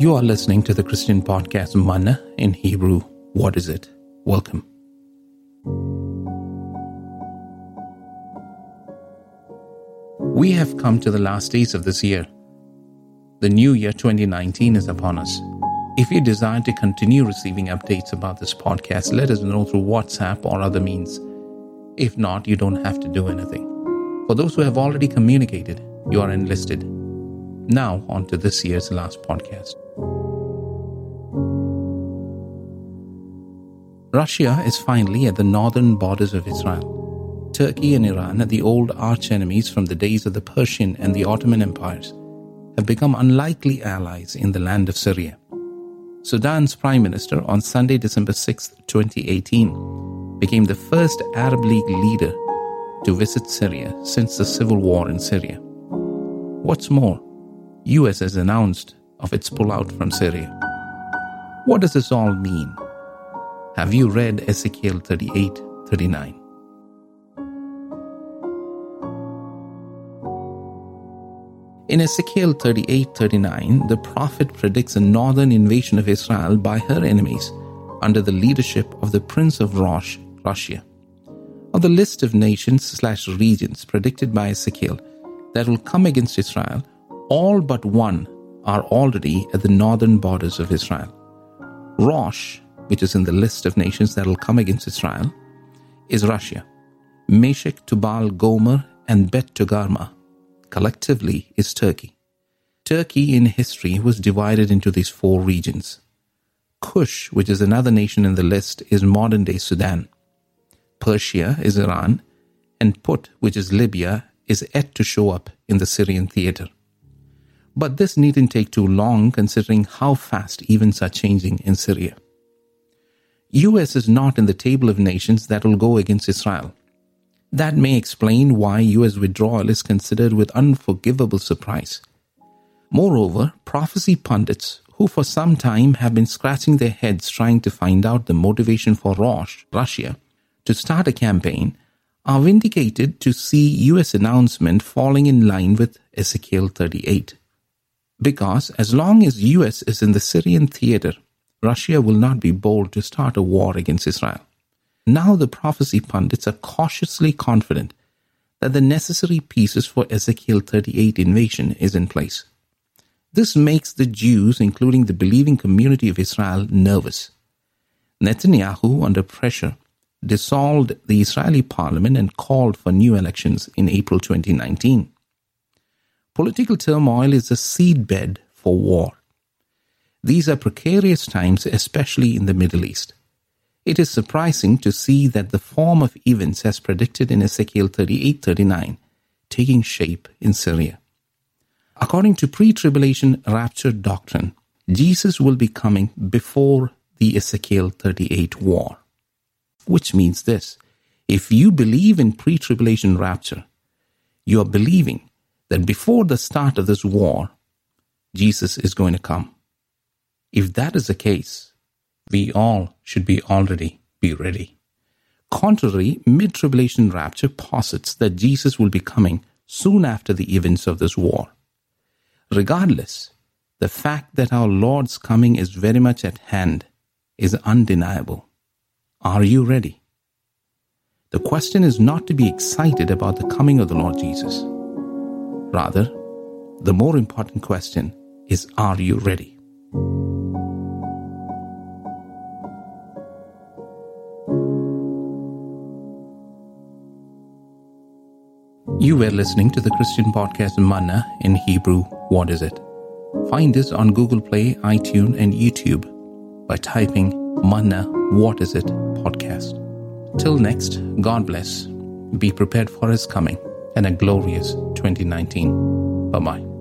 You are listening to the Christian podcast Manna in Hebrew. What is it? Welcome. We have come to the last days of this year. The new year 2019 is upon us. If you desire to continue receiving updates about this podcast, let us know through WhatsApp or other means. If not, you don't have to do anything. For those who have already communicated, you are enlisted. Now, on to this year's last podcast. Russia is finally at the northern borders of Israel. Turkey and Iran, the old arch enemies from the days of the Persian and the Ottoman empires, have become unlikely allies in the land of Syria. Sudan's Prime Minister on Sunday, December 6, 2018, became the first Arab League leader to visit Syria since the civil war in Syria. What's more, US has announced of its pullout from Syria. What does this all mean? Have you read Ezekiel 38 39? In Ezekiel 38 39, the prophet predicts a northern invasion of Israel by her enemies under the leadership of the Prince of Rosh, Russia. On the list of nations slash regions predicted by Ezekiel that will come against Israel, all but one are already at the northern borders of Israel. Rosh which is in the list of nations that will come against Israel, is Russia. Meshech, Tubal, Gomer, and Bet Togarma collectively is Turkey. Turkey in history was divided into these four regions. Kush, which is another nation in the list, is modern day Sudan. Persia is Iran, and Put, which is Libya, is yet to show up in the Syrian theater. But this needn't take too long considering how fast events are changing in Syria. US is not in the table of nations that will go against Israel. That may explain why US withdrawal is considered with unforgivable surprise. Moreover, prophecy pundits, who for some time have been scratching their heads trying to find out the motivation for Rosh, Russia, to start a campaign, are vindicated to see US announcement falling in line with Ezekiel 38. Because as long as US is in the Syrian theater, Russia will not be bold to start a war against Israel. Now the prophecy pundits are cautiously confident that the necessary pieces for Ezekiel 38 invasion is in place. This makes the Jews, including the believing community of Israel, nervous. Netanyahu, under pressure, dissolved the Israeli parliament and called for new elections in April 2019. Political turmoil is a seedbed for war. These are precarious times, especially in the Middle East. It is surprising to see that the form of events as predicted in Ezekiel 38-39 taking shape in Syria. According to pre-tribulation rapture doctrine, Jesus will be coming before the Ezekiel 38 war. Which means this, if you believe in pre-tribulation rapture, you are believing that before the start of this war, Jesus is going to come. If that is the case, we all should be already be ready. Contrary, mid tribulation rapture posits that Jesus will be coming soon after the events of this war. Regardless, the fact that our Lord's coming is very much at hand is undeniable. Are you ready? The question is not to be excited about the coming of the Lord Jesus. Rather, the more important question is Are you ready? You were listening to the Christian podcast Manna in Hebrew. What is it? Find us on Google Play, iTunes, and YouTube by typing Manna What is it podcast. Till next, God bless. Be prepared for His coming and a glorious 2019. Bye bye.